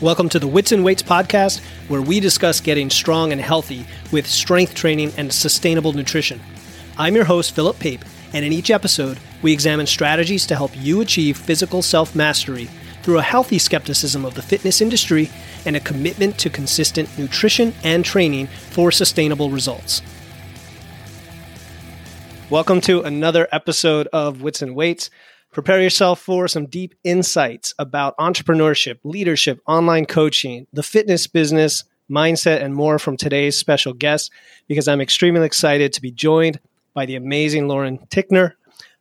Welcome to the Wits and Weights podcast, where we discuss getting strong and healthy with strength training and sustainable nutrition. I'm your host, Philip Pape, and in each episode, we examine strategies to help you achieve physical self mastery through a healthy skepticism of the fitness industry and a commitment to consistent nutrition and training for sustainable results. Welcome to another episode of Wits and Weights. Prepare yourself for some deep insights about entrepreneurship, leadership, online coaching, the fitness business, mindset, and more from today's special guest because I'm extremely excited to be joined by the amazing Lauren Tickner.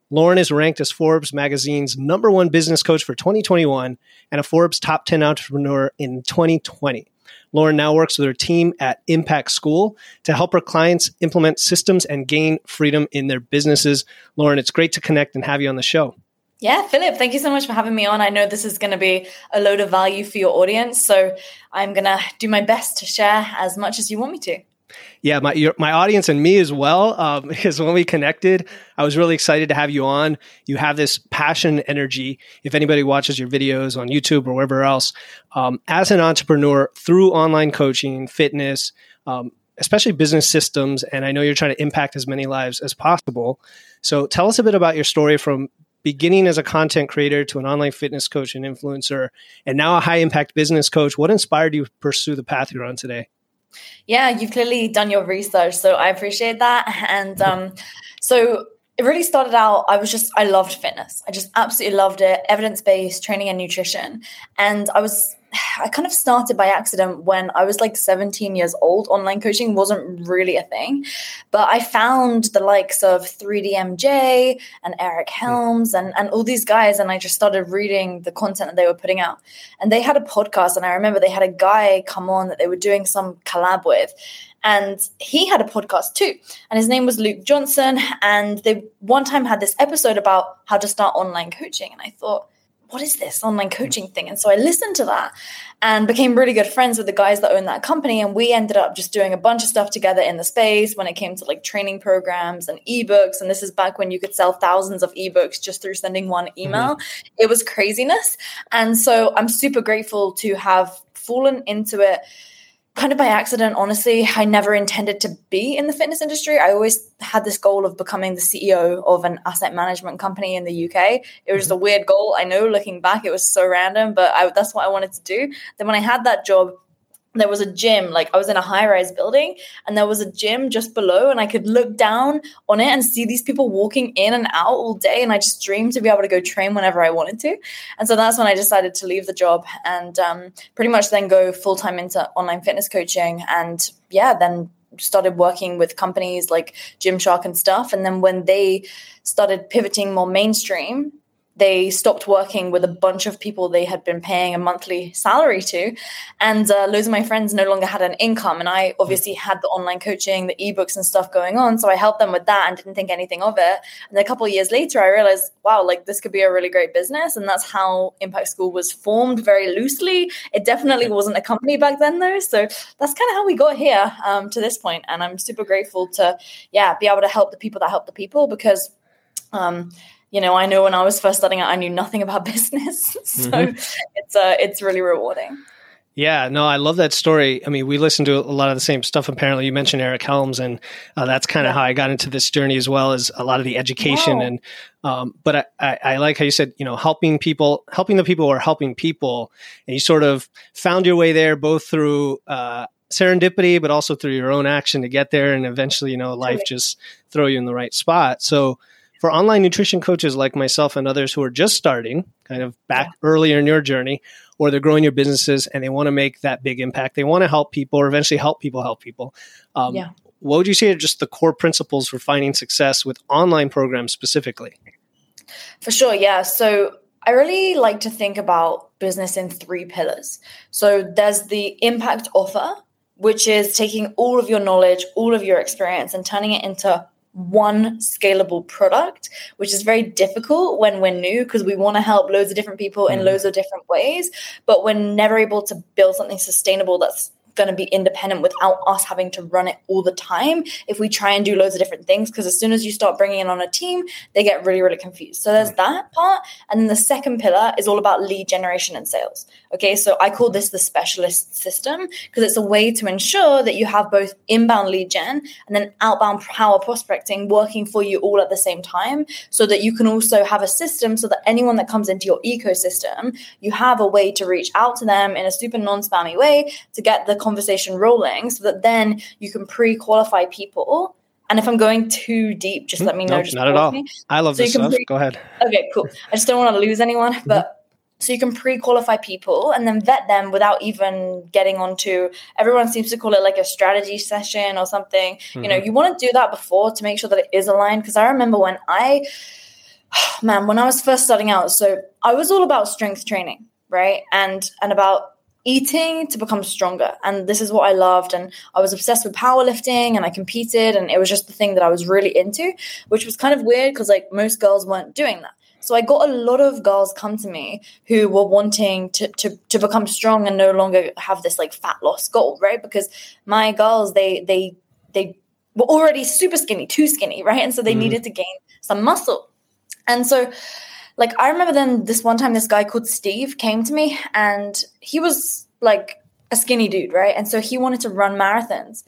Lauren is ranked as Forbes magazine's number one business coach for 2021 and a Forbes top 10 entrepreneur in 2020. Lauren now works with her team at Impact School to help her clients implement systems and gain freedom in their businesses. Lauren, it's great to connect and have you on the show. Yeah, Philip, thank you so much for having me on. I know this is going to be a load of value for your audience, so I'm going to do my best to share as much as you want me to. Yeah, my your, my audience and me as well. Um, because when we connected, I was really excited to have you on. You have this passion, energy. If anybody watches your videos on YouTube or wherever else, um, as an entrepreneur through online coaching, fitness, um, especially business systems, and I know you're trying to impact as many lives as possible. So, tell us a bit about your story from beginning as a content creator to an online fitness coach and influencer, and now a high impact business coach. What inspired you to pursue the path you're on today? Yeah, you've clearly done your research, so I appreciate that. And um, so it really started out i was just i loved fitness i just absolutely loved it evidence-based training and nutrition and i was I kind of started by accident when I was like 17 years old. Online coaching wasn't really a thing, but I found the likes of 3DMJ and Eric hmm. Helms and, and all these guys, and I just started reading the content that they were putting out. And they had a podcast, and I remember they had a guy come on that they were doing some collab with, and he had a podcast too and his name was luke johnson and they one time had this episode about how to start online coaching and i thought what is this online coaching thing? And so I listened to that and became really good friends with the guys that own that company. And we ended up just doing a bunch of stuff together in the space when it came to like training programs and ebooks. And this is back when you could sell thousands of ebooks just through sending one email. Mm-hmm. It was craziness. And so I'm super grateful to have fallen into it kind of by accident, honestly. I never intended to be in the fitness industry. I always had this goal of becoming the CEO of an asset management company in the UK. It was mm-hmm. a weird goal. I know looking back, it was so random, but I, that's what I wanted to do. Then when I had that job, there was a gym like i was in a high rise building and there was a gym just below and i could look down on it and see these people walking in and out all day and i just dreamed to be able to go train whenever i wanted to. And so that's when i decided to leave the job and um, pretty much then go full-time into online fitness coaching and yeah then started working with companies like gymshark and stuff. And then when they started pivoting more mainstream they stopped working with a bunch of people they had been paying a monthly salary to. And uh, loads of my friends no longer had an income. And I obviously had the online coaching, the ebooks, and stuff going on. So I helped them with that and didn't think anything of it. And a couple of years later, I realized, wow, like this could be a really great business. And that's how Impact School was formed very loosely. It definitely wasn't a company back then, though. So that's kind of how we got here um, to this point. And I'm super grateful to, yeah, be able to help the people that help the people because. Um, you know, I know when I was first starting out, I knew nothing about business, so mm-hmm. it's uh, it's really rewarding. Yeah, no, I love that story. I mean, we listened to a lot of the same stuff. Apparently, you mentioned Eric Helms, and uh, that's kind of yeah. how I got into this journey as well as a lot of the education. Wow. And um, but I, I, I, like how you said, you know, helping people, helping the people who are helping people, and you sort of found your way there both through uh, serendipity, but also through your own action to get there, and eventually, you know, life just throw you in the right spot. So for online nutrition coaches like myself and others who are just starting, kind of back yeah. earlier in your journey, or they're growing your businesses and they want to make that big impact, they want to help people or eventually help people help people. Um, yeah. What would you say are just the core principles for finding success with online programs specifically? For sure, yeah. So I really like to think about business in three pillars. So there's the impact offer, which is taking all of your knowledge, all of your experience, and turning it into one scalable product, which is very difficult when we're new because we want to help loads of different people in mm. loads of different ways, but we're never able to build something sustainable that's going to be independent without us having to run it all the time if we try and do loads of different things because as soon as you start bringing it on a team they get really really confused. So there's mm. that part and then the second pillar is all about lead generation and sales okay? So i call this the specialist system because it's a way to ensure that you have both inbound lead gen and then outbound power prospecting working for you all at the same time so that you can also have a system so that anyone that comes into your ecosystem you have a way to reach out to them in a super non-spammy way to get the conversation rolling so that then you can pre-qualify people and if I'm going too deep, just let me know. Nope, just not at all. Me. I love so this stuff. Pre- Go ahead. Okay, cool. I just don't want to lose anyone, mm-hmm. but so you can pre-qualify people and then vet them without even getting onto. Everyone seems to call it like a strategy session or something. Mm-hmm. You know, you want to do that before to make sure that it is aligned. Because I remember when I, man, when I was first starting out, so I was all about strength training, right, and and about eating to become stronger. And this is what I loved. And I was obsessed with powerlifting and I competed and it was just the thing that I was really into, which was kind of weird because like most girls weren't doing that. So I got a lot of girls come to me who were wanting to, to, to become strong and no longer have this like fat loss goal, right? Because my girls, they they they were already super skinny, too skinny, right? And so they mm. needed to gain some muscle. And so like I remember then this one time this guy called Steve came to me and he was like a skinny dude, right? And so he wanted to run marathons.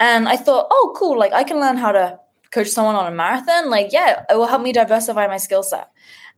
And I thought, oh, cool, like I can learn how to coach someone on a marathon. Like, yeah, it will help me diversify my skill set.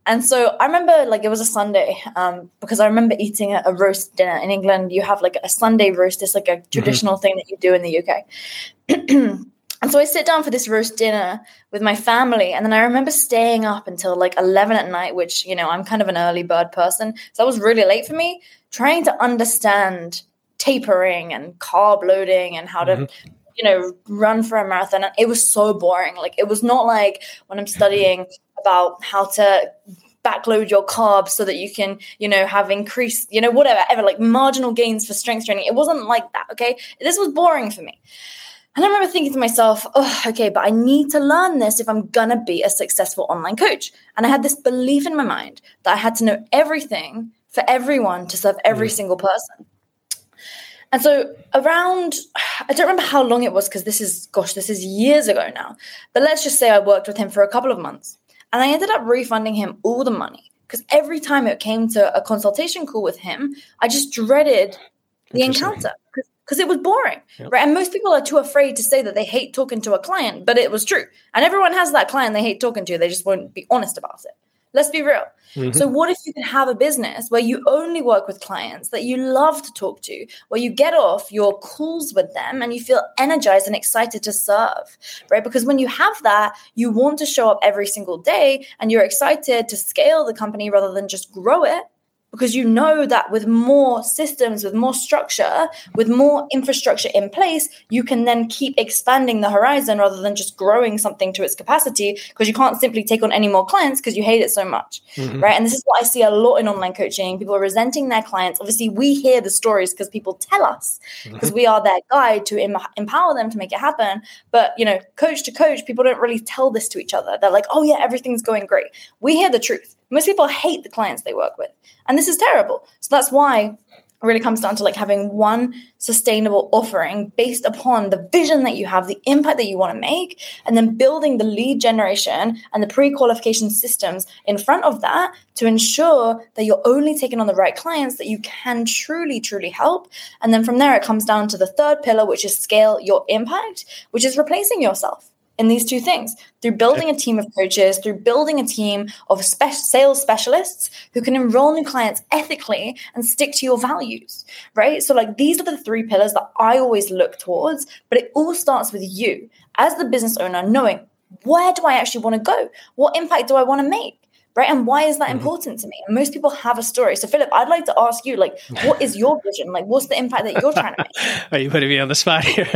And so I remember like it was a Sunday um, because I remember eating a, a, roast dinner in England. You have like a Sunday roast. It's like a mm-hmm. traditional mm-hmm. thing that you do in the UK. And so I sit down for this roast dinner with my family. And then I remember staying up until like 11 at night, which, you know, I'm kind of an early bird person. So that was really late for me, trying to understand tapering and carb loading and how mm-hmm. to, you know, run for a marathon. And it was so boring. Like, it was not like when I'm studying about how to backload your carbs so that you can, you know, have increased, you know, whatever, ever like marginal gains for strength training. It wasn't like that. Okay. This was boring for me. And I remember thinking to myself, oh, okay, but I need to learn this if I'm going to be a successful online coach. And I had this belief in my mind that I had to know everything for everyone to serve every mm. single person. And so around, I don't remember how long it was because this is, gosh, this is years ago now. But let's just say I worked with him for a couple of months. And I ended up refunding him all the money because every time it came to a consultation call with him, I just dreaded the encounter because it was boring, yep. right? And most people are too afraid to say that they hate talking to a client, but it was true. And everyone has that client they hate talking to. They just won't be honest about it. Let's be real. Mm-hmm. So, what if you can have a business where you only work with clients that you love to talk to, where you get off your calls with them and you feel energized and excited to serve, right? Because when you have that, you want to show up every single day and you're excited to scale the company rather than just grow it because you know that with more systems, with more structure, with more infrastructure in place, you can then keep expanding the horizon rather than just growing something to its capacity because you can't simply take on any more clients because you hate it so much. Mm-hmm. Right. And this is what I see a lot in online coaching. People are resenting their clients. Obviously, we hear the stories because people tell us because mm-hmm. we are their guide to em- empower them to make it happen. But, you know, coach to coach, people don't really tell this to each other. They're like, oh, yeah, everything's going great. We hear the truth. Most people hate the clients they work with. And this is terrible. So that's why it really comes down to like having one sustainable offering based upon the vision that you have, the impact that you want to make, and then building the lead generation and the pre qualification systems in front of that to ensure that you're only taking on the right clients that you can truly, truly help. And then from there, it comes down to the third pillar, which is scale your impact, which is replacing yourself in these two things through building a team of coaches, through building a team of spe- sales specialists who can enroll new clients ethically and stick to your values, right? So, like, these are the three pillars that I always look towards, but it all starts with you as the business owner knowing where do I actually want to go? What impact do I want to make? Right? And why is that mm-hmm. important to me? And most people have a story. So, Philip, I'd like to ask you, like, what is your vision? Like, what's the impact that you're trying to make? Are you putting me on the spot here?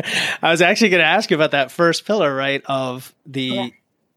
I was actually going to ask you about that first pillar, right? Of the yeah.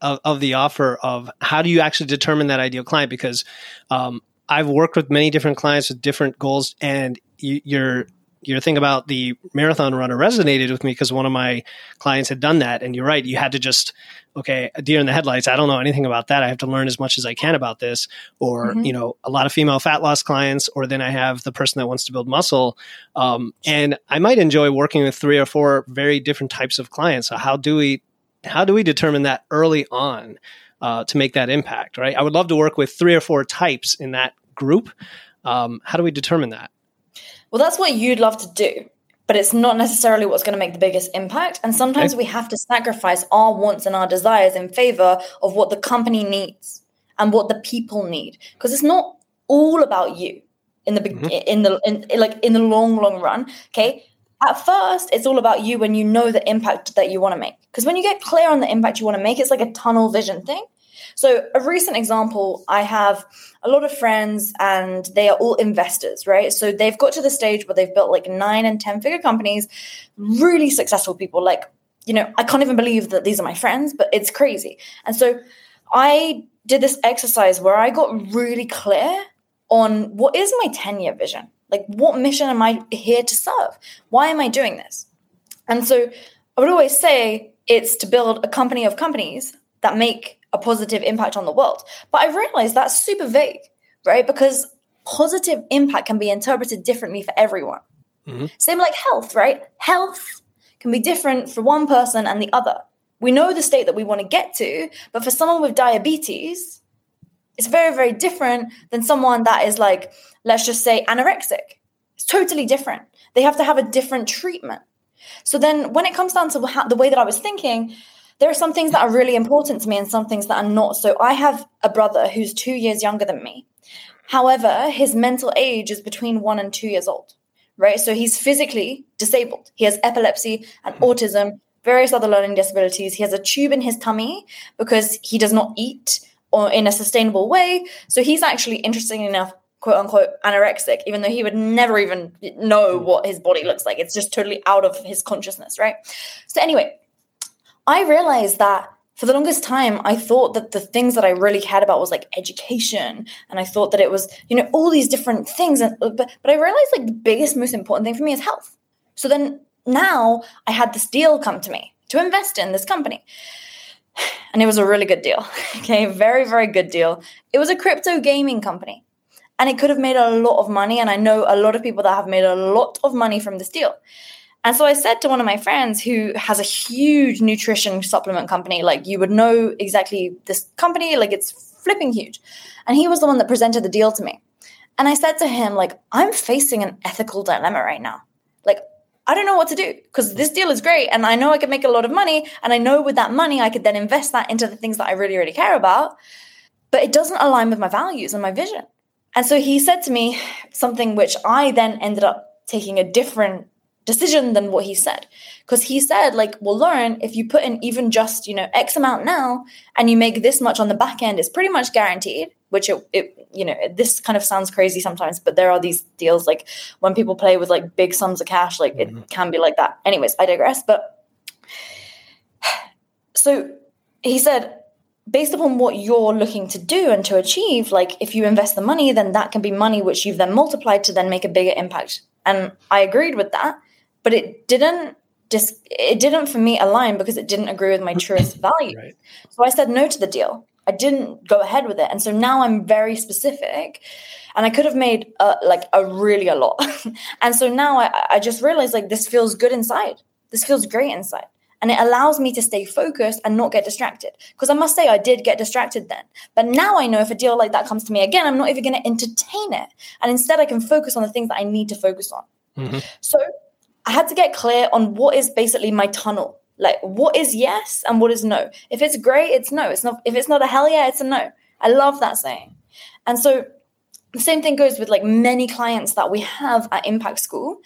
of, of the offer of how do you actually determine that ideal client? Because um, I've worked with many different clients with different goals, and you, you're your thing about the marathon runner resonated with me because one of my clients had done that. And you're right, you had to just, okay, deer in the headlights. I don't know anything about that. I have to learn as much as I can about this. Or, mm-hmm. you know, a lot of female fat loss clients, or then I have the person that wants to build muscle. Um, and I might enjoy working with three or four very different types of clients. So how do we, how do we determine that early on uh, to make that impact, right? I would love to work with three or four types in that group. Um, how do we determine that? Well, that's what you'd love to do, but it's not necessarily what's going to make the biggest impact. And sometimes okay. we have to sacrifice our wants and our desires in favor of what the company needs and what the people need, because it's not all about you in the mm-hmm. in the in, like in the long long run. Okay, at first it's all about you when you know the impact that you want to make because when you get clear on the impact you want to make it's like a tunnel vision thing so, a recent example, I have a lot of friends and they are all investors, right? So, they've got to the stage where they've built like nine and 10 figure companies, really successful people. Like, you know, I can't even believe that these are my friends, but it's crazy. And so, I did this exercise where I got really clear on what is my 10 year vision? Like, what mission am I here to serve? Why am I doing this? And so, I would always say it's to build a company of companies that make a positive impact on the world. But I realized that's super vague, right? Because positive impact can be interpreted differently for everyone. Mm-hmm. Same like health, right? Health can be different for one person and the other. We know the state that we want to get to, but for someone with diabetes, it's very, very different than someone that is like, let's just say, anorexic. It's totally different. They have to have a different treatment. So then, when it comes down to the way that I was thinking, there are some things that are really important to me and some things that are not. So I have a brother who's two years younger than me. However, his mental age is between one and two years old, right? So he's physically disabled. He has epilepsy and hmm. autism, various other learning disabilities. He has a tube in his tummy because he does not eat or in a sustainable way. So he's actually, interesting enough, quote unquote anorexic, even though he would never even know hmm. what his body looks like. It's just totally out of his consciousness, right? So, anyway, I realized that for the longest time, I thought that the things that I really cared about was like education, and I thought that it was you know all these different things. And uh, but but I realized like the biggest, most important thing for me is health. So then now I had this deal come to me to invest in this company, and it was a really good deal. Okay, very very good deal. It was a crypto gaming company, and it could have made a lot of money. And I know a lot of people that have made a lot of money from this deal. And so I said to one of my friends who has a huge nutrition supplement company, like you would know exactly this company, like it's flipping huge. And he was the one that presented the deal to me. And I said to him, like, I'm facing an ethical dilemma right now. Like, I don't know what to do because this deal is great and I know I could make a lot of money. And I know with that money, I could then invest that into the things that I really, really care about. But it doesn't align with my values and my vision. And so he said to me something which I then ended up taking a different decision than what he said. Because he said like well lauren if you put in even just you know x amount now and you make this much on the back end it's pretty much guaranteed which it, it, you know this kind of sounds crazy sometimes but there are these deals like when people play with like big sums of cash like mm-hmm. it can be like that. Anyways i digress but so he said based upon what you're looking to do and to achieve like if you invest the money then that can be money which you've then multiplied to then make a bigger impact. And i agreed with that but it didn't just it didn't for me align because it didn't agree with my truest values. Right. So I said no to the deal. I didn't go ahead with it, and so now I'm very specific, and I could have made uh, like a really a lot, and so now I, I just realized like this feels good inside. This feels great inside. And it allows me to stay focused and not get distracted. Because I must say, I did get distracted then. But now I know if a deal like that comes to me again, I'm not even going to entertain it. And instead, I can focus on the things that I need to focus on. Mm-hmm. So I had to get clear on what is basically my tunnel. Like what is yes and what is no. If it's great, it's no. It's not if it's not a hell yeah, it's a no. I love that saying. And so the same thing goes with like many clients that we have at Impact School.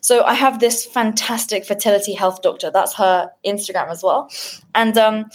So I have this fantastic fertility health doctor. That's her Instagram as well. And um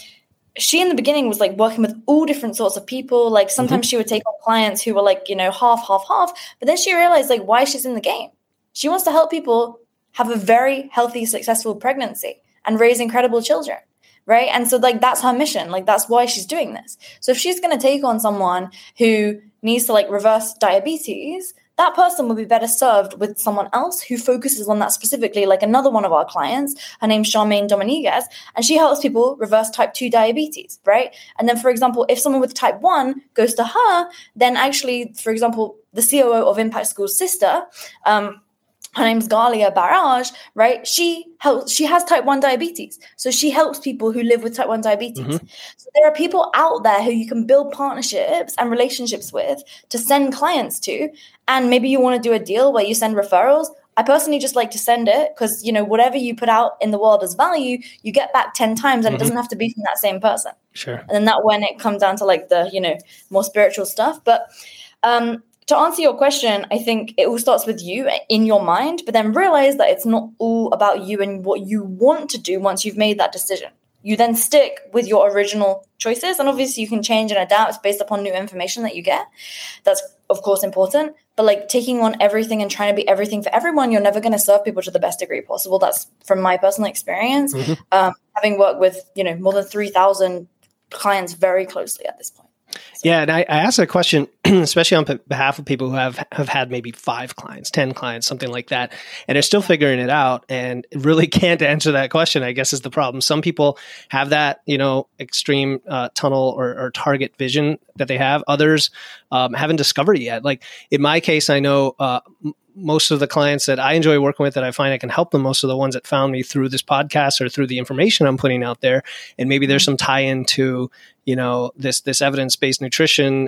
she in the beginning was like working with all different sorts of people. Like sometimes mm-hmm. she would take on clients who were like, you know, half, half, half. But then she realized like why she's in the game. She wants to help people have a very healthy, successful pregnancy and raise incredible children. Right. And so, like, that's her mission. Like, that's why she's doing this. So, if she's going to take on someone who needs to, like, reverse diabetes, that person would be better served with someone else who focuses on that specifically, like another one of our clients. Her name's Charmaine Dominguez, and she helps people reverse type 2 diabetes, right? And then, for example, if someone with type 1 goes to her, then actually, for example, the COO of Impact School's sister, um, her name's Galia Barrage, right? She helps, she has type 1 diabetes. So she helps people who live with type 1 diabetes. Mm-hmm. So there are people out there who you can build partnerships and relationships with to send clients to. And maybe you want to do a deal where you send referrals. I personally just like to send it because, you know, whatever you put out in the world as value, you get back 10 times and mm-hmm. it doesn't have to be from that same person. Sure. And then that when it comes down to like the, you know, more spiritual stuff. But um, to answer your question, I think it all starts with you in your mind, but then realize that it's not all about you and what you want to do once you've made that decision. You then stick with your original choices, and obviously you can change and adapt based upon new information that you get. That's of course important, but like taking on everything and trying to be everything for everyone, you're never going to serve people to the best degree possible. That's from my personal experience, mm-hmm. um, having worked with you know more than three thousand clients very closely at this point. Yeah, and I, I asked a question, especially on p- behalf of people who have have had maybe five clients, ten clients, something like that, and they're still figuring it out, and really can't answer that question. I guess is the problem. Some people have that, you know, extreme uh, tunnel or, or, target vision that they have. Others um, haven't discovered it yet. Like in my case, I know. Uh, most of the clients that I enjoy working with that I find I can help them, most of the ones that found me through this podcast or through the information I'm putting out there. And maybe there's mm-hmm. some tie in to, you know, this, this evidence based nutrition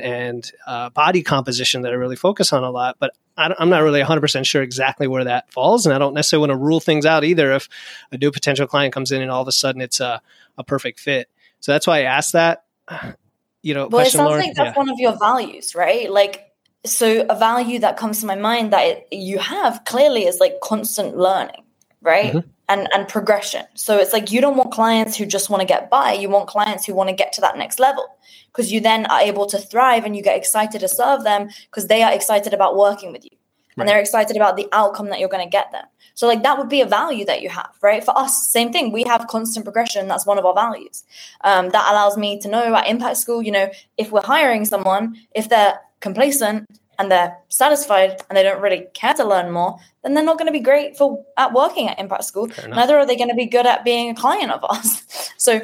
and uh, body composition that I really focus on a lot. But I, am not really 100% sure exactly where that falls. And I don't necessarily want to rule things out either if a new potential client comes in and all of a sudden it's a, a perfect fit. So that's why I asked that. You know, well, it sounds Lauren, like that's yeah. one of your values, right? Like so a value that comes to my mind that it, you have clearly is like constant learning right mm-hmm. And and progression. So it's like you don't want clients who just want to get by you want clients who want to get to that next level because you then are able to thrive and you get excited to serve them because they are excited about working with you. Right. and they're excited about the outcome that you're going to get them. So like that would be a value that you have right? For us same thing we have constant progression that's one of our values. Um, that allows me to know at impact school you know if we're hiring someone if they're complacent and they're satisfied and they don't really care to learn more, then they're not going to be great for at working at Impact School. Neither are they going to be good at being a client of ours. so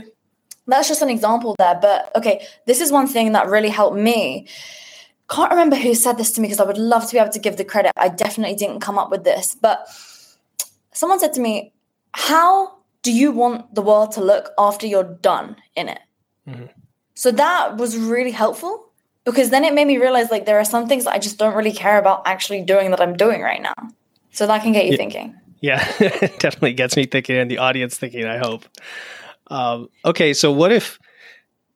that's just an example there. But okay, this is one thing that really helped me. Can't remember who said this to me because I would love to be able to give the credit. I definitely didn't come up with this, but someone said to me, "How do you want the world to look after you're done in it?" Mm-hmm. So that was really helpful because then it made me realize like there are some things I just don't really care about actually doing that I'm doing right now. So that can get you yeah. thinking. Yeah, it definitely gets me thinking and the audience thinking, I hope. Um, okay, so what if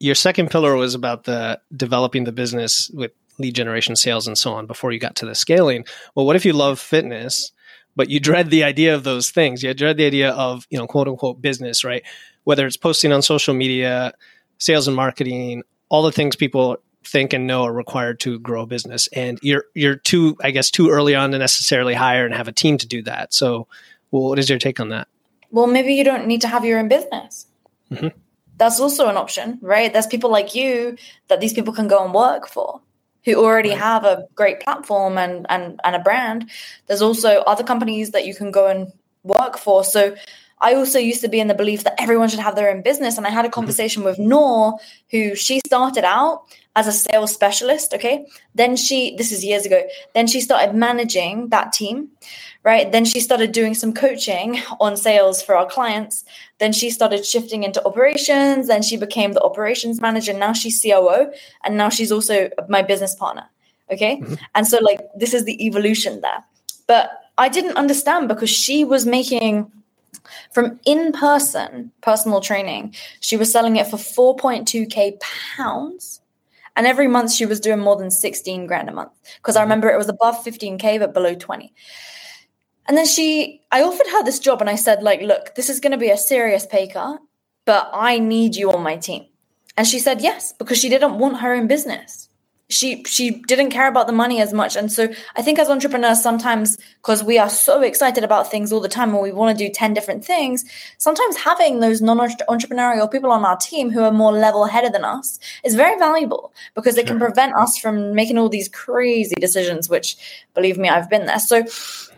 your second pillar was about the developing the business with lead generation sales and so on before you got to the scaling? Well, what if you love fitness, but you dread the idea of those things? You dread the idea of, you know, quote unquote business, right? Whether it's posting on social media, sales and marketing, all the things people think and know are required to grow a business. And you're you're too, I guess, too early on to necessarily hire and have a team to do that. So, well, what is your take on that? Well, maybe you don't need to have your own business. Mm-hmm. That's also an option, right? There's people like you that these people can go and work for who already right. have a great platform and, and and a brand. There's also other companies that you can go and work for. So I also used to be in the belief that everyone should have their own business. And I had a mm-hmm. conversation with Noor, who she started out as a sales specialist. Okay. Then she, this is years ago, then she started managing that team, right? Then she started doing some coaching on sales for our clients. Then she started shifting into operations. Then she became the operations manager. Now she's COO. And now she's also my business partner. Okay. Mm-hmm. And so, like, this is the evolution there. But I didn't understand because she was making from in person personal training, she was selling it for 4.2k pounds. And every month she was doing more than 16 grand a month. Because I mm-hmm. remember it was above 15k, but below 20. And then she, I offered her this job and I said, like, look, this is going to be a serious pay cut, but I need you on my team. And she said yes, because she didn't want her own business. She she didn't care about the money as much. And so i think as entrepreneurs sometimes because we are so excited about things all the time and we want to do 10 different things sometimes having those non-entrepreneurial people on our team who are more level-headed than us is very valuable because it can prevent us from making all these crazy decisions which believe me i've been there. So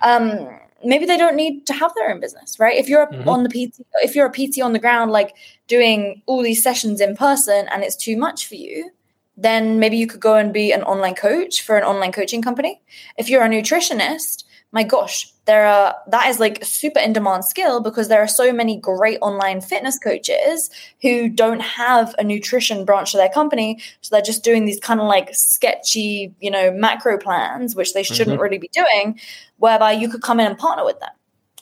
um maybe they don't need to have their own business right? If you're mm-hmm. on the pt if you're a pt on the ground like doing all these sessions in person and it's too much for you then maybe you could go and be an online coach for an online coaching company. If you're a nutritionist, my gosh, there are that is like a super in demand skill because there are so many great online fitness coaches who don't have a nutrition branch to their company. So they're just doing these kind of like sketchy, you know, macro plans, which they shouldn't mm-hmm. really be doing, whereby you could come in and partner with them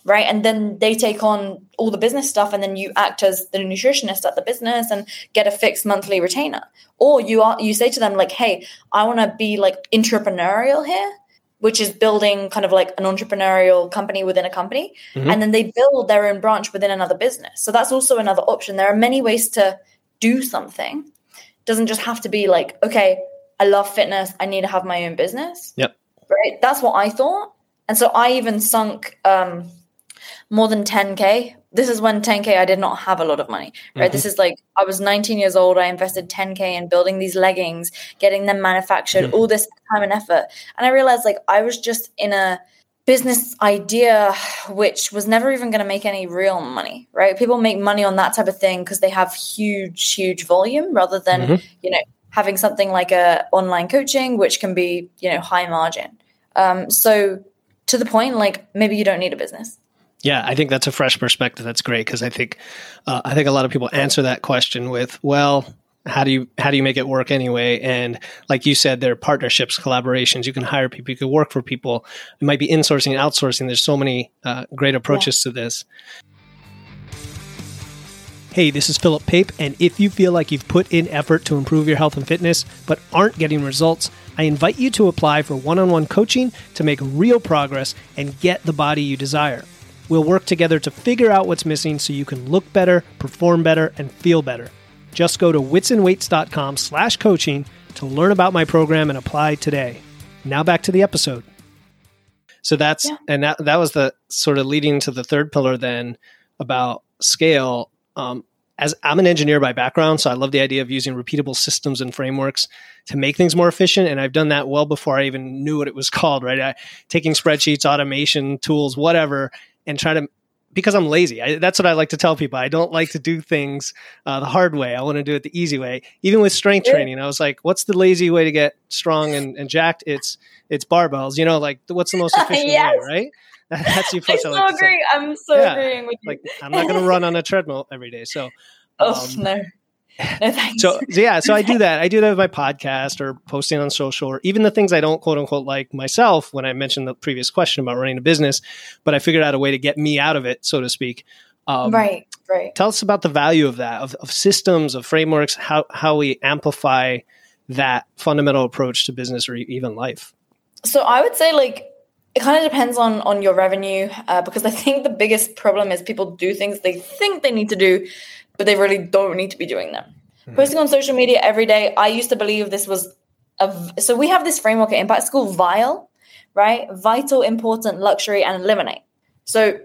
right? And then they take on all the business stuff, and then you act as the nutritionist at the business and get a fixed monthly retainer. Or you are you say to them like, "Hey, I want to be like entrepreneurial here." Which is building kind of like an entrepreneurial company within a company. Mm-hmm. And then they build their own branch within another business. So that's also another option. There are many ways to do something. It doesn't just have to be like, okay, I love fitness. I need to have my own business. Yep. Right. That's what I thought. And so I even sunk um, more than 10k this is when 10k i did not have a lot of money right mm-hmm. this is like i was 19 years old i invested 10k in building these leggings getting them manufactured mm-hmm. all this time and effort and i realized like i was just in a business idea which was never even going to make any real money right people make money on that type of thing because they have huge huge volume rather than mm-hmm. you know having something like a online coaching which can be you know high margin um, so to the point like maybe you don't need a business yeah, I think that's a fresh perspective. That's great because I think uh, I think a lot of people answer that question with, "Well, how do you how do you make it work anyway?" And like you said, there are partnerships, collaborations. You can hire people. You can work for people. It might be insourcing, outsourcing. There's so many uh, great approaches yeah. to this. Hey, this is Philip Pape, and if you feel like you've put in effort to improve your health and fitness but aren't getting results, I invite you to apply for one on one coaching to make real progress and get the body you desire. We'll work together to figure out what's missing so you can look better, perform better, and feel better. Just go to witsandweights.com slash coaching to learn about my program and apply today. Now back to the episode. So that's yeah. and that that was the sort of leading to the third pillar then about scale. Um, as I'm an engineer by background, so I love the idea of using repeatable systems and frameworks to make things more efficient. And I've done that well before I even knew what it was called, right? I, taking spreadsheets, automation tools, whatever, and try to because I'm lazy. I, that's what I like to tell people. I don't like to do things uh, the hard way. I want to do it the easy way. Even with strength training, I was like, "What's the lazy way to get strong and, and jacked?" It's it's barbells. You know, like what's the most efficient yes. way, right? That's the approach I, I like so agree. I'm so yeah. agreeing with you. Like I'm not going to run on a treadmill every day. So, oh, um, oh no. No, thanks. So, so, yeah, so I do that. I do that with my podcast or posting on social or even the things I don't quote unquote like myself when I mentioned the previous question about running a business, but I figured out a way to get me out of it, so to speak. Um, right, right. Tell us about the value of that, of, of systems, of frameworks, how, how we amplify that fundamental approach to business or even life. So I would say like it kind of depends on on your revenue uh, because I think the biggest problem is people do things they think they need to do but they really don't need to be doing them. Mm-hmm. Posting on social media every day, I used to believe this was a. So we have this framework at Impact School, VILE, right? Vital, important, luxury, and eliminate. So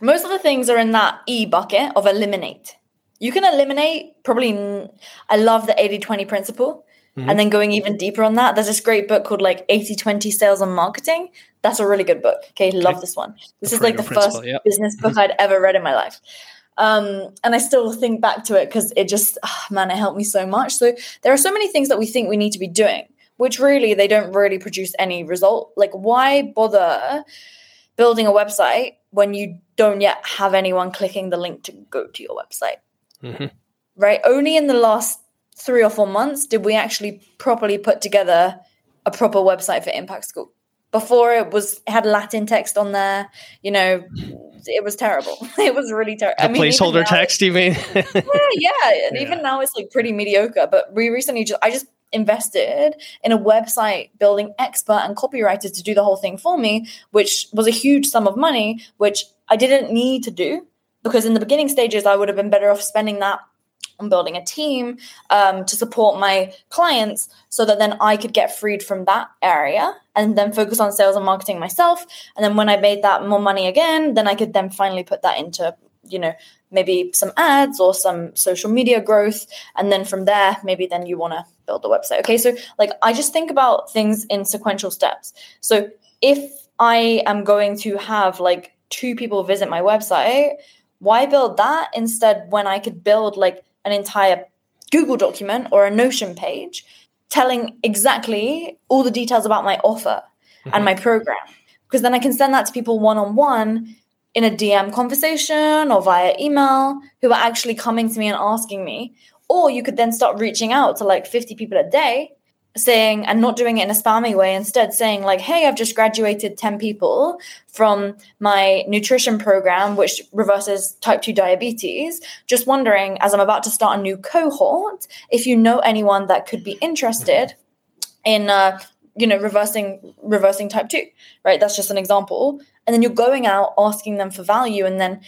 most of the things are in that E bucket of eliminate. You can eliminate probably, I love the 80 20 principle. Mm-hmm. And then going even deeper on that, there's this great book called like 80 20 Sales and Marketing. That's a really good book. Okay, love this one. This is like the first yep. business book. I'd ever read in my life. Um, and I still think back to it because it just, oh, man, it helped me so much. So there are so many things that we think we need to be doing, which really they don't really produce any result. Like, why bother building a website when you don't yet have anyone clicking the link to go to your website? Mm-hmm. Right? Only in the last three or four months did we actually properly put together a proper website for Impact School before it was had Latin text on there. You know, it was terrible. It was really terrible. I mean, placeholder text, you mean? yeah, yeah. And yeah. even now it's like pretty mediocre. But we recently just I just invested in a website building expert and copywriter to do the whole thing for me, which was a huge sum of money, which I didn't need to do because in the beginning stages I would have been better off spending that on building a team um, to support my clients so that then I could get freed from that area and then focus on sales and marketing myself. And then when I made that more money again, then I could then finally put that into, you know, maybe some ads or some social media growth. And then from there, maybe then you want to build a website. Okay. So, like, I just think about things in sequential steps. So, if I am going to have like two people visit my website, why build that instead when I could build like an entire Google document or a Notion page telling exactly all the details about my offer mm-hmm. and my program? Because then I can send that to people one on one in a DM conversation or via email who are actually coming to me and asking me. Or you could then start reaching out to like 50 people a day saying and not doing it in a spammy way instead saying like hey i've just graduated 10 people from my nutrition program which reverses type 2 diabetes. Just wondering as i'm about to start a new cohort if you know anyone that could be interested in uh, you know reversing reversing type 2 right? That's just an example. And then you're going out asking them for value and then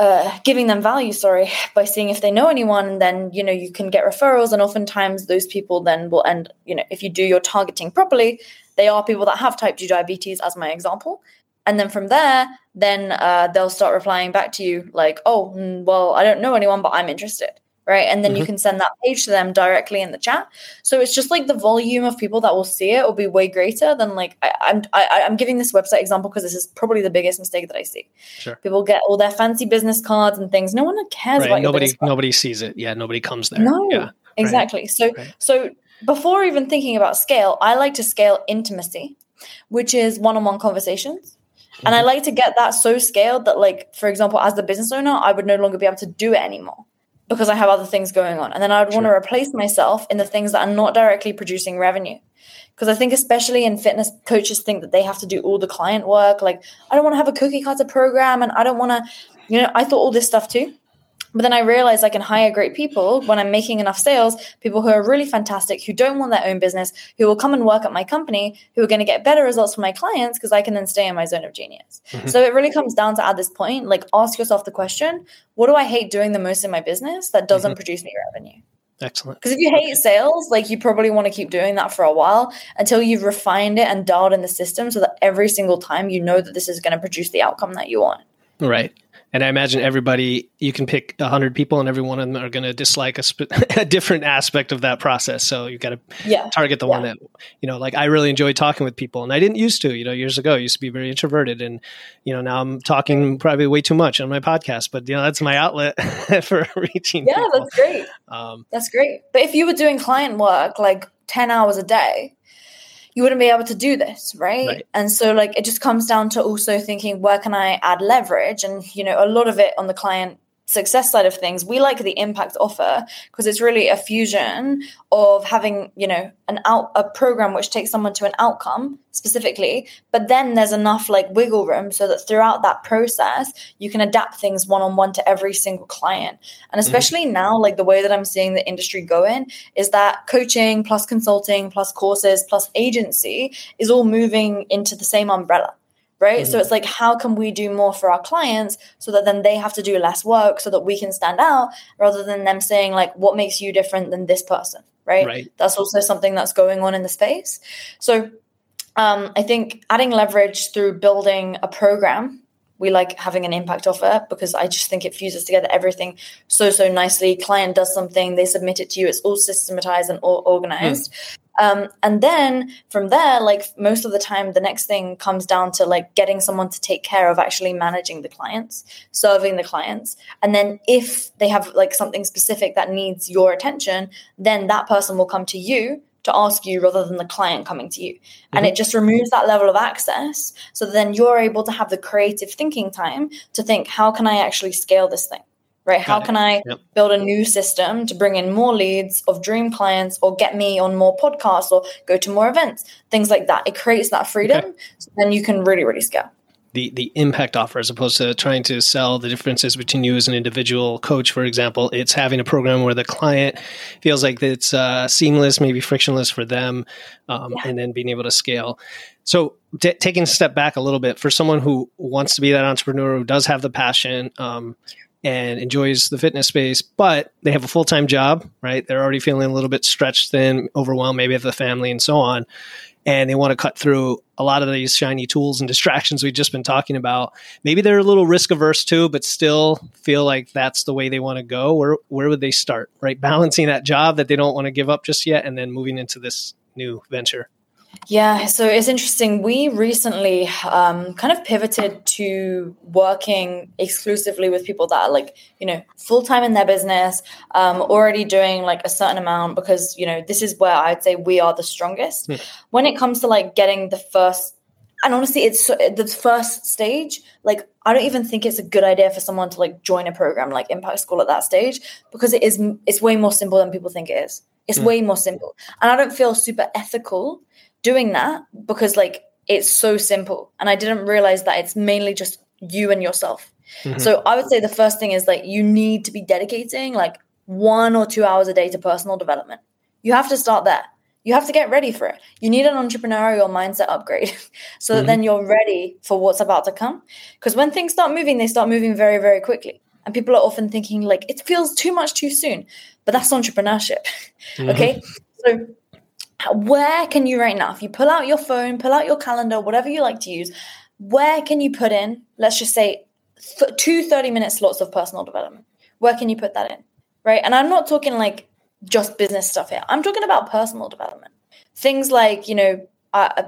uh, giving them value, sorry, by seeing if they know anyone, and then you know you can get referrals, and oftentimes those people then will end. You know, if you do your targeting properly, they are people that have type two diabetes, as my example, and then from there, then uh, they'll start replying back to you like, "Oh, mm, well, I don't know anyone, but I'm interested." Right? And then mm-hmm. you can send that page to them directly in the chat. So it's just like the volume of people that will see it will be way greater than like I, I'm I, I'm giving this website example because this is probably the biggest mistake that I see. Sure. People get all their fancy business cards and things. No one cares right. about nobody. nobody sees it. Yeah, nobody comes there. No, yeah. exactly. Right. So right. so before even thinking about scale, I like to scale intimacy, which is one-on-one conversations. And I mm-hmm. like to get that so scaled that, like, for example, as the business owner, I would no longer be able to do it anymore because I have other things going on. And then I would sure. want to replace myself in the things that are not directly producing revenue. Because I think, especially in fitness, coaches think that they have to do all the client work. Like, I don't want to have a cookie cutter program and I don't want to, you know, I thought all this stuff too. But then I realized I can hire great people when I'm making enough sales, people who are really fantastic, who don't want their own business, who will come and work at my company, who are going to get better results for my clients because I can then stay in my zone of genius. Mm-hmm. So it really comes down to at this point, like ask yourself the question, what do I hate doing the most in my business that doesn't mm-hmm. produce me revenue? Excellent. Because if you hate sales, like you probably want to keep doing that for a while until you've refined it and dialed in the system so that every single time you know that this is going to produce the outcome that you want. Right and I imagine everybody you can pick a hundred people, and every one of them are going to dislike a, sp- a, different aspect of that process. So you've got to yeah. target the yeah. one that you know. Like I really enjoy talking with people, and I didn't used to. You know, years ago, I used to be very introverted, and you know now I'm talking probably way too much on my podcast. But you know that's my outlet for reaching. Yeah, people. that's great. Um, that's great. But if you were doing client work like ten hours a day, you wouldn't be able to do this, right? right? And so like it just comes down to also thinking where can I add leverage? And you know, a lot of it on the client success side of things, we like the impact offer because it's really a fusion of having, you know, an out a program which takes someone to an outcome specifically, but then there's enough like wiggle room so that throughout that process you can adapt things one on one to every single client. And mm-hmm. especially mm-hmm. now, like the way that I'm seeing the industry going is that coaching plus consulting plus courses plus agency is all moving into the same umbrella right? Mm-hmm. So it's like, how can we do more for our clients so that then they have to do less work so that we can stand out rather than them saying, like, what makes you different than this person, right? right. That's also something that's going on in the space. So um, I think adding leverage through building a program. We like having an impact offer because I just think it fuses together everything so so nicely. Client does something, they submit it to you. It's all systematized and all organized. Mm. Um, and then from there, like most of the time, the next thing comes down to like getting someone to take care of actually managing the clients, serving the clients. And then if they have like something specific that needs your attention, then that person will come to you to ask you rather than the client coming to you. Mm-hmm. And it just removes that level of access. So then you're able to have the creative thinking time to think, how can I actually scale this thing? Right? How can I yep. build a new system to bring in more leads of dream clients or get me on more podcasts or go to more events, things like that. It creates that freedom. Okay. So then you can really, really scale. The, the impact offer as opposed to trying to sell the differences between you as an individual coach for example it's having a program where the client feels like it's uh, seamless maybe frictionless for them um, yeah. and then being able to scale so t- taking a step back a little bit for someone who wants to be that entrepreneur who does have the passion um, and enjoys the fitness space, but they have a full time job, right? They're already feeling a little bit stretched thin, overwhelmed, maybe of the family and so on. And they want to cut through a lot of these shiny tools and distractions we've just been talking about. Maybe they're a little risk averse too, but still feel like that's the way they want to go. Where where would they start? Right, balancing that job that they don't want to give up just yet, and then moving into this new venture. Yeah, so it's interesting. We recently um, kind of pivoted to working exclusively with people that are like, you know, full time in their business, um, already doing like a certain amount because, you know, this is where I'd say we are the strongest. Hmm. When it comes to like getting the first, and honestly, it's the first stage, like, I don't even think it's a good idea for someone to like join a program like Impact School at that stage because it is, it's way more simple than people think it is. It's hmm. way more simple. And I don't feel super ethical doing that because like it's so simple. And i didn't realize that it's mainly just you and yourself. Mm-hmm. so i would say the first thing is like you need to be dedicating like one or two hours a day to personal development. You have to start there. You have to get ready for it. You need an entrepreneurial mindset upgrade so that mm-hmm. then you're ready for what's about to come. Because when things start moving they start moving very very quickly. And people are often thinking like it feels too much too soon. But that's entrepreneurship mm-hmm. okay so where can you right now if you pull out your phone pull out your calendar whatever you like to use where can you put in let's just say th- two 30 minute slots of personal development? Where can you put that in? Right? And i'm not talking like just business stuff here. I'm talking about personal development. Things like you know uh, uh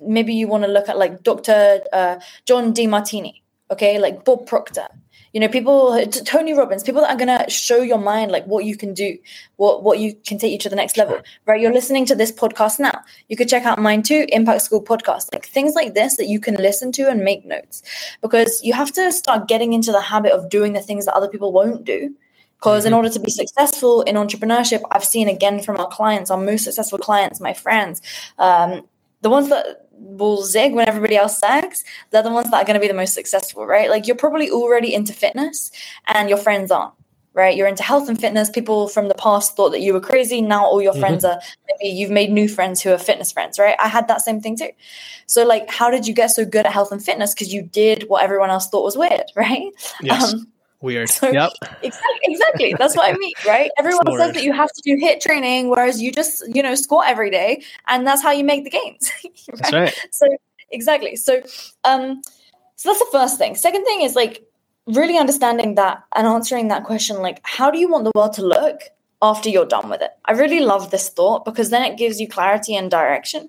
maybe you want to look at like dr uh, john Demartini okay? Like bob proctor you know people tony robbins people that are going to show your mind like what you can do what what you can take you to the next level. Right you're listening to this podcast now. You could check out mine too impact school podcast. Like things like this that you can listen to and make notes. Because you have to start getting into the habit of doing the things that other people won't do. Because in mm-hmm. order to be successful in entrepreneurship i've seen again from our clients our most successful clients my friends um, the ones that will zig when everybody else zags, they're the ones that are going to be the most successful, right? Like you're probably already into fitness and your friends aren't, right? You're into health and fitness. People from the past thought that you were crazy. Now all your mm-hmm. friends are maybe you've made new friends who are fitness friends, right? I had that same thing too. So like, how did you get so good at health and fitness? Because you did what everyone else thought was weird, right? Yes. Um, Weird. So, yep. Exactly. Exactly. That's what I mean, right? Everyone says that you have to do hit training, whereas you just, you know, squat every day, and that's how you make the gains. right? That's right. So exactly. So, um, so that's the first thing. Second thing is like really understanding that and answering that question, like, how do you want the world to look after you're done with it? I really love this thought because then it gives you clarity and direction.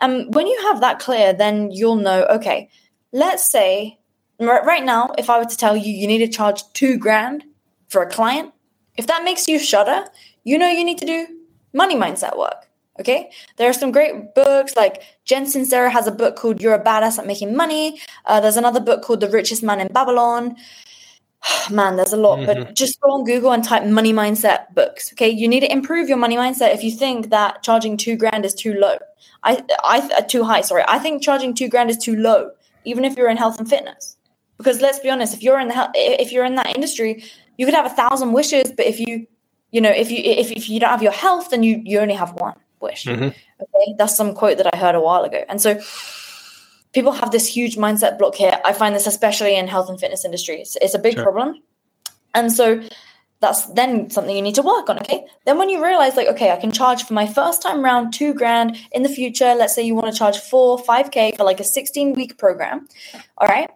And um, when you have that clear, then you'll know, okay, let's say right now, if I were to tell you you need to charge two grand for a client, if that makes you shudder, you know you need to do money mindset work. Okay, there are some great books like Jen Sincero has a book called "You're a Badass at Making Money." Uh, there's another book called "The Richest Man in Babylon." Man, there's a lot, mm-hmm. but just go on Google and type money mindset books. Okay, you need to improve your money mindset if you think that charging two grand is too low. I, I, uh, too high. Sorry, I think charging two grand is too low, even if you're in health and fitness. Because let's be honest, if you're in the health, if you're in that industry, you could have a thousand wishes, but if you you know if you if, if you don't have your health, then you you only have one wish. Mm-hmm. Okay, that's some quote that I heard a while ago, and so people have this huge mindset block here. I find this especially in health and fitness industries It's, it's a big sure. problem, and so that's then something you need to work on okay then when you realize like okay i can charge for my first time round two grand in the future let's say you want to charge four 5k for like a 16 week program all right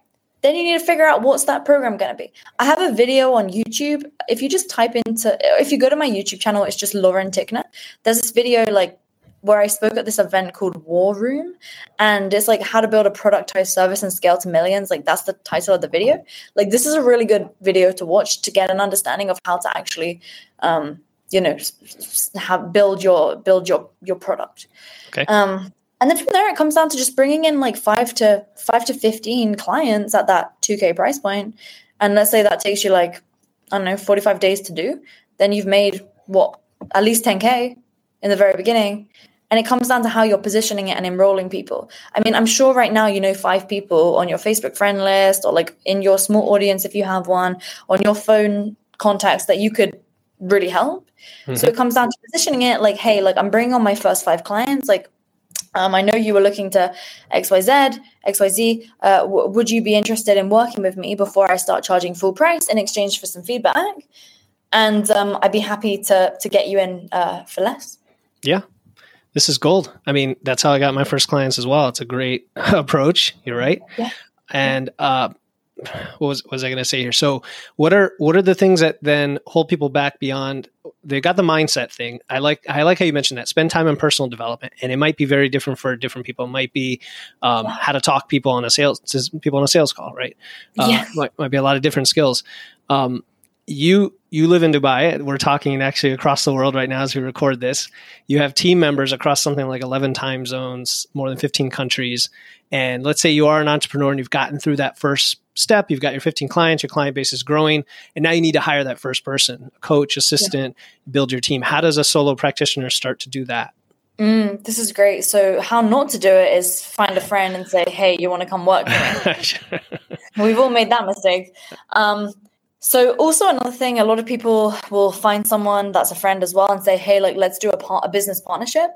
then you need to figure out what's that program going to be. I have a video on YouTube. If you just type into, if you go to my YouTube channel, it's just Lauren Tickner. There's this video like where I spoke at this event called War Room, and it's like how to build a productized service and scale to millions. Like that's the title of the video. Like this is a really good video to watch to get an understanding of how to actually, um, you know, have build your build your your product. Okay. Um, and then from there it comes down to just bringing in like five to five to 15 clients at that 2k price point. point and let's say that takes you like i don't know 45 days to do then you've made what at least 10k in the very beginning and it comes down to how you're positioning it and enrolling people i mean i'm sure right now you know five people on your facebook friend list or like in your small audience if you have one on your phone contacts that you could really help mm-hmm. so it comes down to positioning it like hey like i'm bringing on my first five clients like um, I know you were looking to XYZ, XYZ. Uh, w- would you be interested in working with me before I start charging full price in exchange for some feedback? And um, I'd be happy to to get you in uh, for less. Yeah, this is gold. I mean, that's how I got my first clients as well. It's a great approach. You're right. Yeah. And uh, what was, what was I going to say here? So, what are what are the things that then hold people back beyond? They got the mindset thing. I like I like how you mentioned that. Spend time on personal development, and it might be very different for different people. It might be um, how to talk people on a sales people on a sales call, right? Uh, yes. Might, might be a lot of different skills. Um, you you live in Dubai. We're talking actually across the world right now as we record this. You have team members across something like 11 time zones, more than 15 countries. And let's say you are an entrepreneur and you've gotten through that first step, you've got your 15 clients, your client base is growing, and now you need to hire that first person, coach, assistant, yeah. build your team. How does a solo practitioner start to do that? Mm, this is great. So, how not to do it is find a friend and say, "Hey, you want to come work with me?" We've all made that mistake. Um, so also another thing, a lot of people will find someone that's a friend as well and say, "Hey, like let's do a part a business partnership."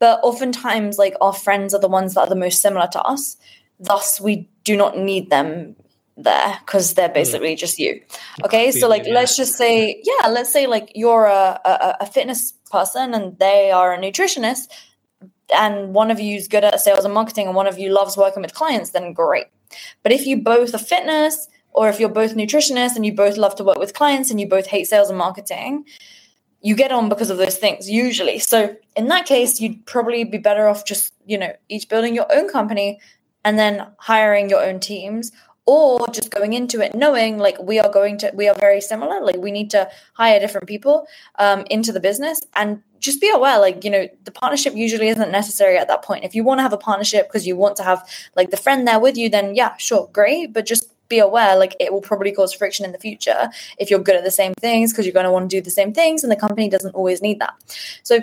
But oftentimes, like our friends are the ones that are the most similar to us. Thus, we do not need them there because they're hmm. basically just you. Okay, so like let's just say, yeah, let's say like you're a, a, a fitness person and they are a nutritionist, and one of you is good at sales and marketing and one of you loves working with clients, then great. But if you both are fitness or if you're both nutritionists and you both love to work with clients and you both hate sales and marketing, you get on because of those things usually. So in that case, you'd probably be better off just, you know, each building your own company and then hiring your own teams or just going into it knowing like we are going to we are very similar like we need to hire different people um, into the business. And just be aware like you know the partnership usually isn't necessary at that point. If you want to have a partnership because you want to have like the friend there with you then yeah sure great. But just be aware like it will probably cause friction in the future if you're good at the same things because you're going to want to do the same things and the company doesn't always need that. So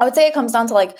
i would say it comes down to like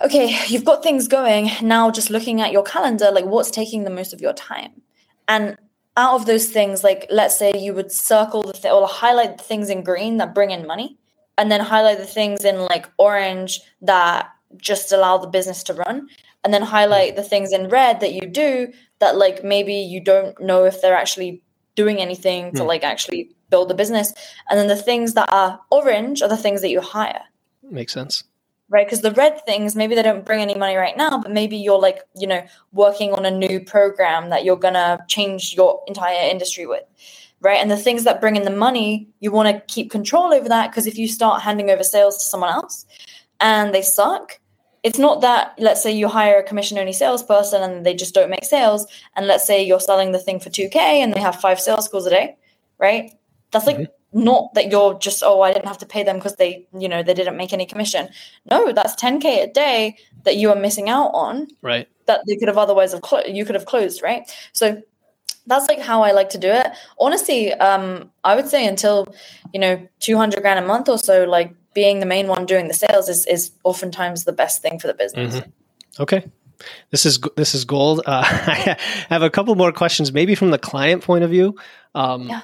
okay you've got things going. Now just looking at your calendar like what's taking the most of your time? And out of those things like let's say you would circle the th- or highlight the things in green that bring in money and then highlight the things in like orange that just allow the business to run and then highlight the things in red that you do that like maybe you don't know if they're actually doing anything to hmm. like actually build the business. And then the things that are orange are the things that you hire. Makes sense right? Because the red things maybe they don't bring any money right now but maybe you're like you know working on a new program that you're gonna change your entire industry with right? And the things that bring in the money you want to keep control over that because if you start handing over sales to someone else and they suck it's not that let's say you hire a commission only salesperson and they just don't make sales and let's say you're selling the thing for 2k and they have five sales calls a day right? That's like mm-hmm. Not that you're just oh i didn't have to pay them because they you know they didn't make any commission no that's 10k a day that you are missing out on right that they could have otherwise have clo- you could have closed right so that's like how I like to do it. Honestly, um, I would say until you know 200 grand a month or so, like being the main one doing the sales is is oftentimes the best thing for the business. Mm-hmm. Okay. This is this is gold. Uh, I have a couple more questions, maybe from the client point of view. Um, yeah.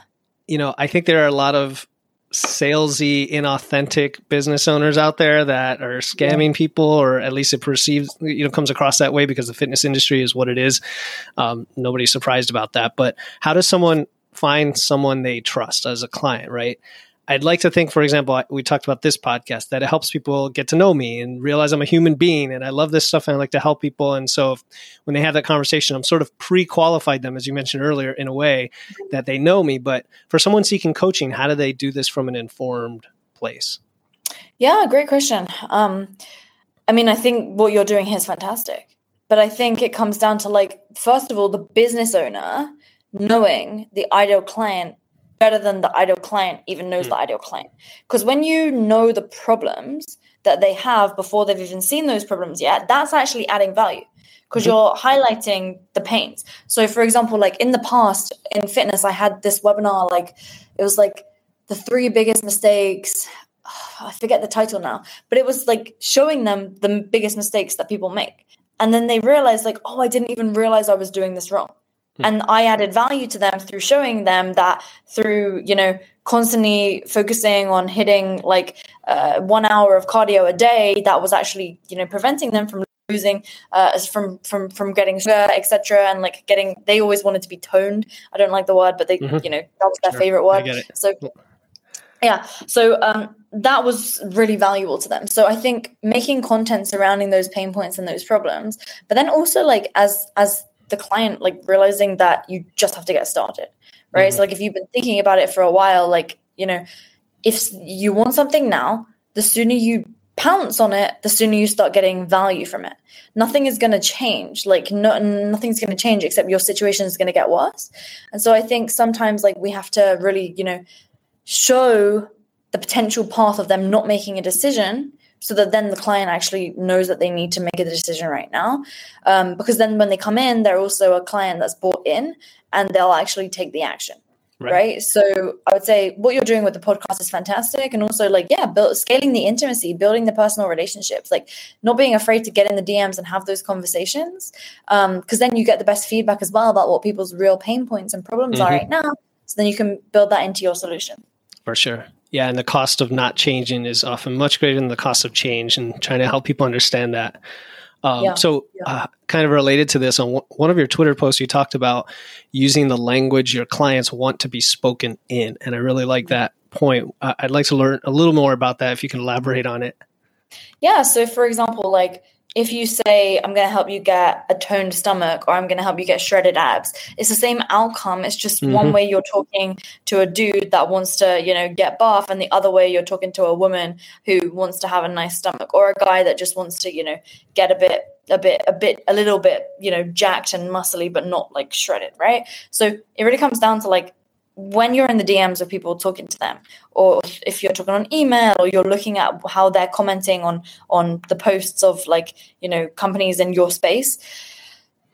You know, I think there are a lot of salesy, inauthentic business owners out there that are scamming yeah. people, or at least it perceives, you know, comes across that way because the fitness industry is what it is. Um, nobody's surprised about that. But how does someone find someone they trust as a client, right? I'd like to think, for example, we talked about this podcast that it helps people get to know me and realize I'm a human being and I love this stuff and I like to help people. And so if, when they have that conversation, I'm sort of pre qualified them, as you mentioned earlier, in a way that they know me. But for someone seeking coaching, how do they do this from an informed place? Yeah, great question. Um, I mean, I think what you're doing here is fantastic. But I think it comes down to like, first of all, the business owner knowing the ideal client better than the ideal client even knows mm. the ideal client. Because when you know the problems that they have before they've even seen those problems yet, that's actually adding value because mm-hmm. you're highlighting the pains. So, for example, like in the past in fitness, I had this webinar, like it was like the three biggest mistakes. I forget the title now, but it was like showing them the biggest mistakes that people make. And then they realized, like, oh, I didn't even realize I was doing this wrong. And i added value to them through showing them that through you know constantly focusing on hitting like uh, one hour of cardio a day that was actually you know preventing them from losing uh, from from from getting etc. And like getting, they always wanted to be toned. I don't like the word, but they, mm-hmm. you know, that was their sure. favorite word. So yeah, so um, that was really valuable to them. So I think making content surrounding those pain points and those problems, but then also like as as the client like realizing that you just have to get started, right? Mm-hmm. So like if you've been thinking about it for a while, like you know, if you want something now, the sooner you pounce on it, the sooner you start getting value from it. Nothing is going to change. Like no, nothing's going to change except your situation is going to get worse. And so I think sometimes like we have to really, you know, show the potential path of them not making a decision so that then the client actually knows that they need to make a decision right now. Um, because then when they come in, they're also a client that's bought in and they'll actually take the action. Right. right. So I would say what you're doing with the podcast is fantastic. And also like, yeah, build, scaling the intimacy, building the personal relationships, like not being afraid to get in the DMs and have those conversations. Um, cause then you get the best feedback as well about what people's real pain points and problems mm-hmm. are right now. So then you can build that into your solution. For sure. Yeah. And the cost of not changing is often much greater than the cost of change and trying to help people understand that. Um, yeah, so, yeah. Uh, kind of related to this, on one of your Twitter posts, you talked about using the language your clients want to be spoken in, and I really like that point. Uh, I'd like to learn a little more about that if you can elaborate on it. Yeah. So, for example, like if you say i'm going to help you get a toned stomach or i'm going to help you get shredded abs it's the same outcome it's just mm-hmm. one way you're talking to a dude that wants to you know get buff and the other way you're talking to a woman who wants to have a nice stomach or a guy that just wants to you know get a bit a bit a bit a little bit you know jacked and muscly but not like shredded right so it really comes down to like when you're in the DMs of people talking to them, or if you're talking on email, or you're looking at how they're commenting on on the posts of like you know companies in your space,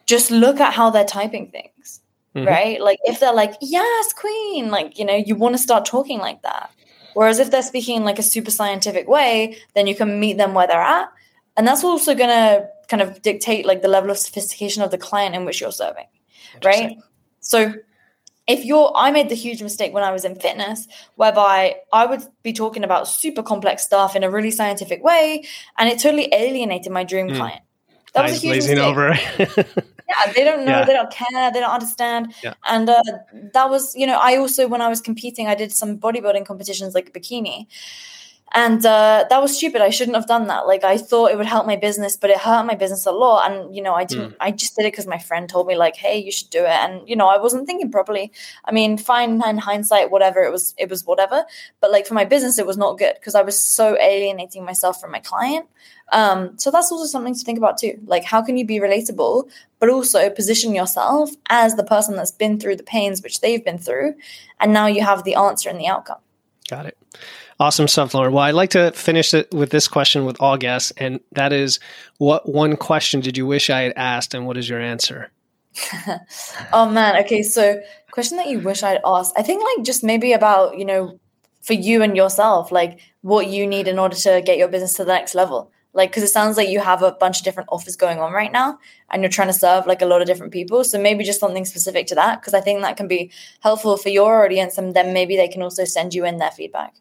just look at how they're typing things, mm-hmm. right? Like if they're like yes, queen, like you know you want to start talking like that. Whereas if they're speaking in like a super scientific way, then you can meet them where they're at, and that's also going to kind of dictate like the level of sophistication of the client in which you're serving, right? So if you're i made the huge mistake when i was in fitness whereby i would be talking about super complex stuff in a really scientific way and it totally alienated my dream mm. client that was a huge mistake. over yeah they don't know yeah. they don't care they don't understand yeah. and uh, that was you know i also when i was competing i did some bodybuilding competitions like bikini and uh, that was stupid. I shouldn't have done that. Like i thought it would help my business but it hurt my business a lot. And you know i didn't mm. i just did it because my friend told me like hey you should do it. And you know i wasn't thinking properly. I mean fine in hindsight whatever it was it was whatever. But like for my business it was not good because i was so alienating myself from my client. Um, so that's also something to think about too. Like how can you be relatable but also position yourself as the person that's been through the pains which they've been through and now you have the answer and the outcome? Got it Awesome stuff, Lauren. Well, I'd like to finish it with this question with all guests, and that is what one question did you wish I had asked, and what is your answer? oh, man. Okay. So, question that you wish I'd asked, I think, like, just maybe about, you know, for you and yourself, like, what you need in order to get your business to the next level. Like, because it sounds like you have a bunch of different offers going on right now, and you're trying to serve like a lot of different people. So, maybe just something specific to that, because I think that can be helpful for your audience, and then maybe they can also send you in their feedback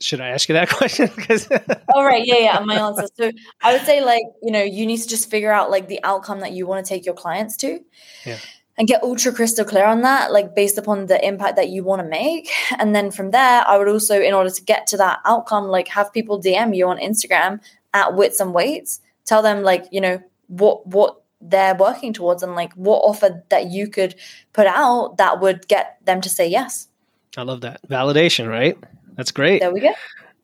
should I ask you that question? Because all right, yeah, yeah, my answer. So I would say like you know you need to just figure out like the outcome that you want to take your clients to, yeah. and get ultra crystal clear on that, like based upon the impact that you want to make, and then from there, I would also, in order to get to that outcome, like have people DM you on Instagram at Wits and Weights, tell them like you know what what they're working towards and like what offer that you could put out that would get them to say yes. I love that validation, right? That's great. There we go.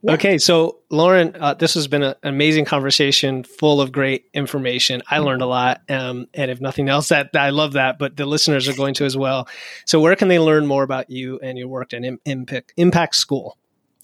Yeah. Okay, so Lauren, uh, this has been an amazing conversation, full of great information. I learned a lot, um, and if nothing else, that I love that. But the listeners are going to as well. So, where can they learn more about you and your work at Impact Impact School?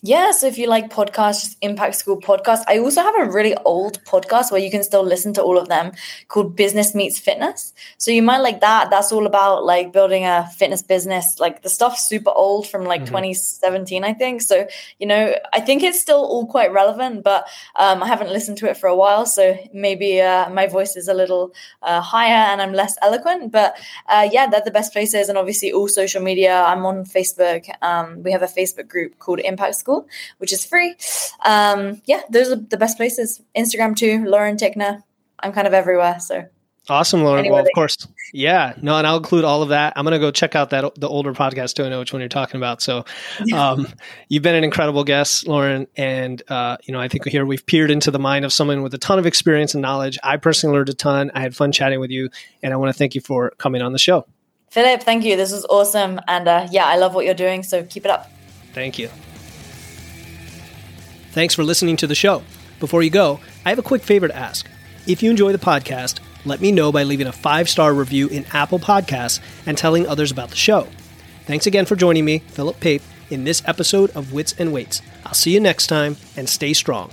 Yeah, so if you like podcasts, just Impact School podcast. I also have a really old podcast where you can still listen to all of them called Business Meets Fitness. So you might like that. That's all about like building a fitness business. Like the stuff's super old from like mm-hmm. 2017, I think. So, you know, I think it's still all quite relevant, but um, I haven't listened to it for a while. So maybe uh, my voice is a little uh, higher and I'm less eloquent. But uh, yeah, they're the best places. And obviously all social media. I'm on Facebook. Um, we have a Facebook group called Impact School school, which is free. Um, yeah, those are the best places. Instagram too, Lauren Tickner. I'm kind of everywhere. So Awesome, Lauren. Anyway, well, of course, yeah. No, and I'll include all of that. I'm going to go check out that the older podcast too. I know which one you're talking about. So, um, you've been an incredible guest, Lauren, and uh, you know I think here we've peered into the mind of someone with a ton of experience and knowledge. I personally learned a ton. I had fun chatting with you, and I want to thank you for coming on the show. Philip, thank you. This was awesome, and uh, yeah, I love what you're doing. So keep it up. Thank you. Thanks for listening to the show. Before you go, I have a quick favor to ask. If you enjoy the podcast let me know by leaving a five star review in Apple Podcasts and telling others about the show. Thanks again for joining me, Philip Pape, in this episode of Wits and Weights. I'll see you next time and stay strong.